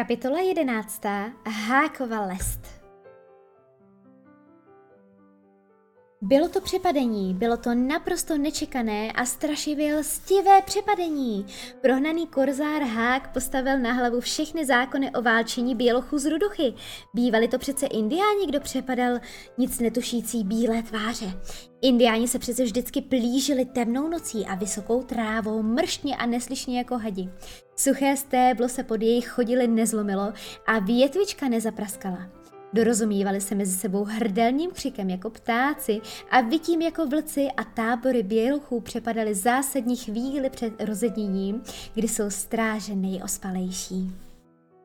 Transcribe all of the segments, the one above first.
Kapitola 11. Hákova lest Bylo to přepadení, bylo to naprosto nečekané a strašivě lstivé přepadení. Prohnaný korzár Hák postavil na hlavu všechny zákony o válčení bělochu z Rudochy. Bývali to přece indiáni, kdo přepadal nic netušící bílé tváře. Indiáni se přece vždycky plížili temnou nocí a vysokou trávou, mrštně a neslyšně jako hadi. Suché stéblo se pod jejich chodily nezlomilo a větvička nezapraskala. Dorozumívali se mezi sebou hrdelním křikem jako ptáci a vytím jako vlci a tábory běluchů přepadaly zásadní chvíli před rozedněním, kdy jsou stráže nejospalejší.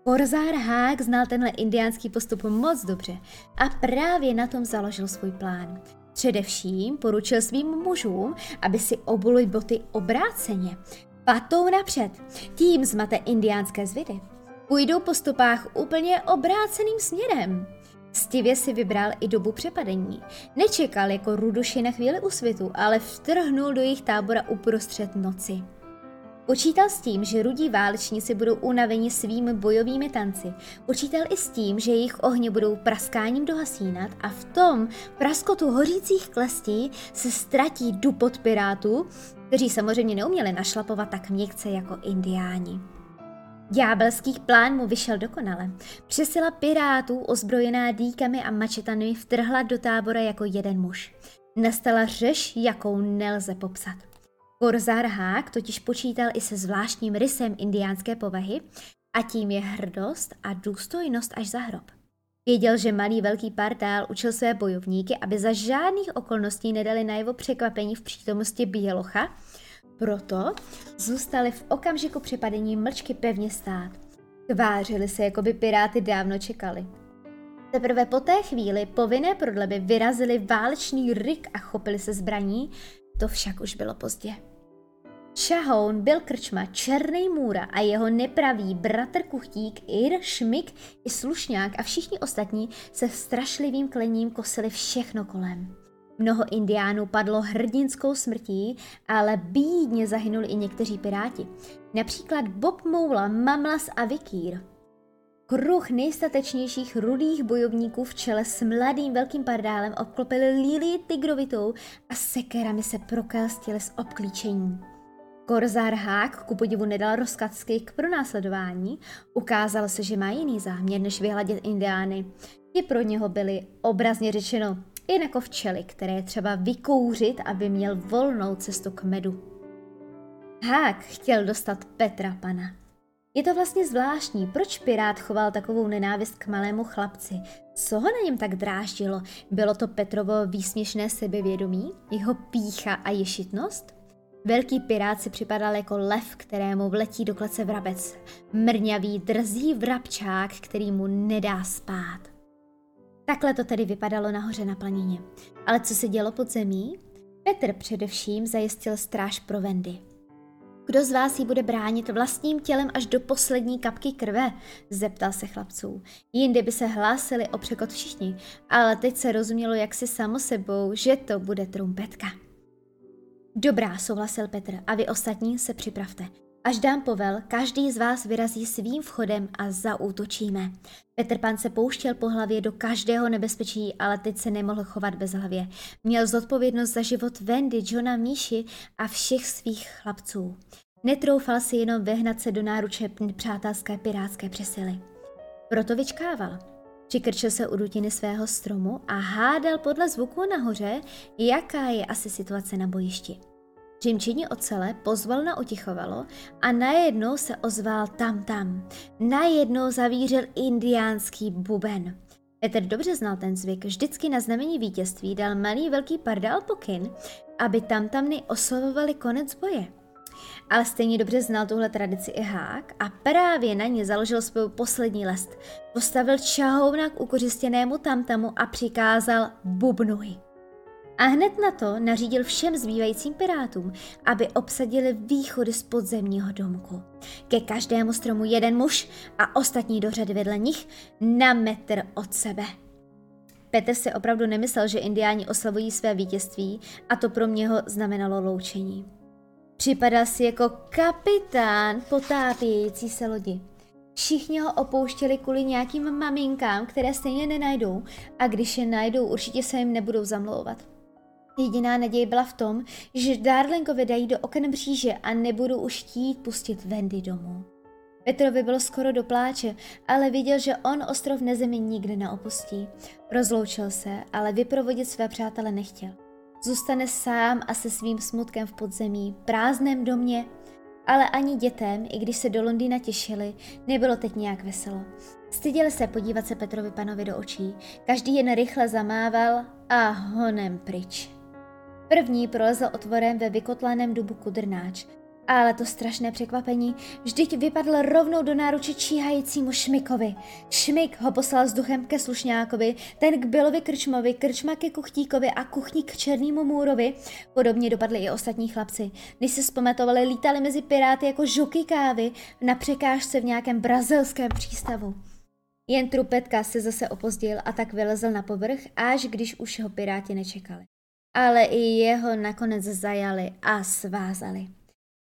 Korzár Hák znal tenhle indiánský postup moc dobře a právě na tom založil svůj plán. Především poručil svým mužům, aby si obuli boty obráceně. Patou napřed, tím zmate indiánské zvědy. Půjdou po stopách úplně obráceným směrem. Stivě si vybral i dobu přepadení. Nečekal jako ruduši na chvíli usvitu, ale vtrhnul do jejich tábora uprostřed noci. Počítal s tím, že rudí válečníci budou unaveni svými bojovými tanci. Počítal i s tím, že jejich ohně budou praskáním dohasínat a v tom praskotu hořících klestí se ztratí dupot pirátů, kteří samozřejmě neuměli našlapovat tak měkce jako indiáni. Ďábelský plán mu vyšel dokonale. Přesila pirátů ozbrojená dýkami a mačetami vtrhla do tábora jako jeden muž. Nastala řeš, jakou nelze popsat. Korzár Hák totiž počítal i se zvláštním rysem indiánské povahy a tím je hrdost a důstojnost až za hrob. Věděl, že malý velký partál učil své bojovníky, aby za žádných okolností nedali najevo překvapení v přítomnosti Bělocha, proto zůstali v okamžiku přepadení mlčky pevně stát. Tvářili se, jako by piráty dávno čekali. Teprve po té chvíli povinné prodleby vyrazili válečný ryk a chopili se zbraní, to však už bylo pozdě. Šahoun byl krčma Černý Můra a jeho nepravý bratr Kuchtík, Ir, Šmik i Slušňák a všichni ostatní se strašlivým klením kosili všechno kolem. Mnoho indiánů padlo hrdinskou smrtí, ale bídně zahynuli i někteří piráti. Například Bob Moula, Mamlas a Vikír. Kruh nejstatečnějších rudých bojovníků v čele s mladým velkým pardálem obklopili Lily tigrovitou a sekerami se prokelstili s obklíčení. Korzár Hák ku podivu nedal rozkaz k pronásledování, ukázalo se, že má jiný záměr, než vyhladit indiány. Ti pro něho byli obrazně řečeno jen jako včely, které je třeba vykouřit, aby měl volnou cestu k medu. Hák chtěl dostat Petra pana. Je to vlastně zvláštní, proč pirát choval takovou nenávist k malému chlapci. Co ho na něm tak dráždilo? Bylo to Petrovo výsměšné sebevědomí? Jeho pícha a ješitnost? Velký pirát si připadal jako lev, kterému vletí do klece vrabec. Mrňavý, drzý vrabčák, který mu nedá spát. Takhle to tedy vypadalo nahoře na planině. Ale co se dělo pod zemí? Petr především zajistil stráž pro Vendy. Kdo z vás jí bude bránit vlastním tělem až do poslední kapky krve? Zeptal se chlapců. Jindy by se hlásili o překot všichni, ale teď se rozumělo jaksi samo sebou, že to bude trumpetka. Dobrá, souhlasil Petr, a vy ostatní se připravte. Až dám povel, každý z vás vyrazí svým vchodem a zaútočíme. Petr Pan se pouštěl po hlavě do každého nebezpečí, ale teď se nemohl chovat bez hlavě. Měl zodpovědnost za život Wendy, Johna, Míši a všech svých chlapců. Netroufal si jenom vehnat se do náruče přátelské pirátské přesily. Proto vyčkával. Přikrčil se u dutiny svého stromu a hádal podle zvuku nahoře, jaká je asi situace na bojišti. Čimčiní ocele pozval na otichovalo a najednou se ozval tam tam. Najednou zavířil indiánský buben. Petr dobře znal ten zvyk, vždycky na znamení vítězství dal malý velký pardál pokyn, aby tam tamny oslovovali konec boje. Ale stejně dobře znal tuhle tradici i Hák a právě na ně založil svou poslední lest. Postavil čahouna u kořistěnému tamtamu a přikázal bubnuj. A hned na to nařídil všem zbývajícím pirátům, aby obsadili východy z podzemního domku. Ke každému stromu jeden muž a ostatní do řady vedle nich na metr od sebe. Petr si opravdu nemyslel, že indiáni oslavují své vítězství a to pro něho znamenalo loučení. Připadal si jako kapitán potápějící se lodi. Všichni ho opouštěli kvůli nějakým maminkám, které stejně nenajdou a když je najdou, určitě se jim nebudou zamlouvat. Jediná naděje byla v tom, že Darlingovi dají do oken bříže a nebudou už chtít pustit Wendy domů. Petrovi bylo skoro do pláče, ale viděl, že on ostrov nezemi nikdy neopustí. Rozloučil se, ale vyprovodit své přátele nechtěl. Zůstane sám a se svým smutkem v podzemí, prázdném domě, ale ani dětem, i když se do Londýna těšili, nebylo teď nějak veselo. Styděli se podívat se Petrovi panovi do očí. Každý jen rychle zamával a honem pryč. První prolezl otvorem ve vykotlaném dubu kudrnáč. Ale to strašné překvapení vždyť vypadl rovnou do náruče číhajícímu Šmikovi. Šmik ho poslal vzduchem ke Slušňákovi, ten k Bilovi Krčmovi, Krčma ke Kuchtíkovi a Kuchník k Černému Můrovi. Podobně dopadli i ostatní chlapci. Když se vzpamatovali, lítali mezi piráty jako žuky kávy na překážce v nějakém brazilském přístavu. Jen trupetka se zase opozdil a tak vylezl na povrch, až když už ho piráti nečekali. Ale i jeho nakonec zajali a svázali.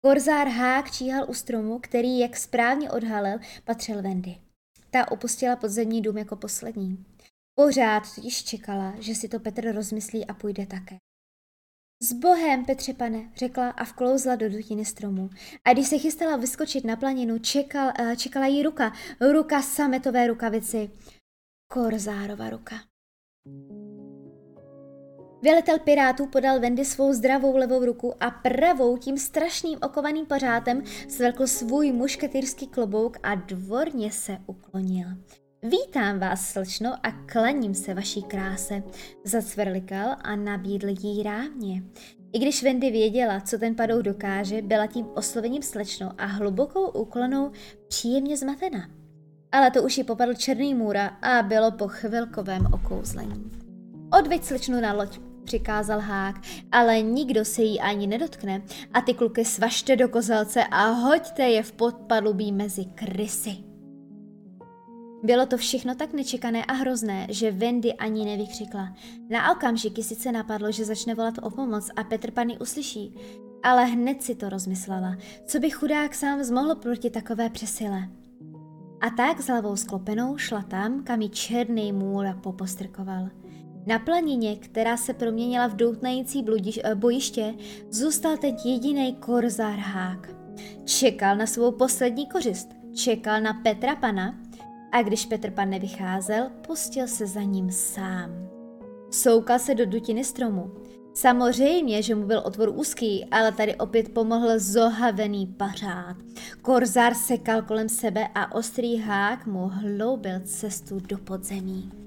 Korzár Hák číhal u stromu, který, jak správně odhalil, patřil Wendy. Ta opustila podzemní dům jako poslední. Pořád totiž čekala, že si to Petr rozmyslí a půjde také. S bohem, Petře pane, řekla a vklouzla do dutiny stromu. A když se chystala vyskočit na planinu, čekal, uh, čekala jí ruka, ruka sametové rukavici. Korzárova ruka. Velitel pirátů podal Wendy svou zdravou levou ruku a pravou tím strašným okovaným pořátem svelkl svůj mušketýrský klobouk a dvorně se uklonil. Vítám vás, slečno, a klaním se vaší kráse, zacvrlikal a nabídl jí rávně. I když Wendy věděla, co ten padou dokáže, byla tím oslovením slečno a hlubokou úklonou příjemně zmatena. Ale to už ji popadl černý můra a bylo po chvilkovém okouzlení. Odveď slečnu na loď, přikázal Hák, ale nikdo se jí ani nedotkne a ty kluky svažte do kozelce a hoďte je v podpalubí mezi krysy. Bylo to všechno tak nečekané a hrozné, že Wendy ani nevykřikla. Na okamžiky sice napadlo, že začne volat o pomoc a Petr Pany uslyší, ale hned si to rozmyslela, co by chudák sám zmohl proti takové přesile. A tak s hlavou sklopenou šla tam, kam ji černý můra popostrkoval. Na planině, která se proměnila v doutnající bludiš, eh, bojiště, zůstal teď jediný korzár hák. Čekal na svou poslední kořist, čekal na Petra Pana a když Petr Pan nevycházel, pustil se za ním sám. Soukal se do dutiny stromu. Samozřejmě, že mu byl otvor úzký, ale tady opět pomohl zohavený pařád. Korzár sekal kolem sebe a ostrý hák mu hloubil cestu do podzemí.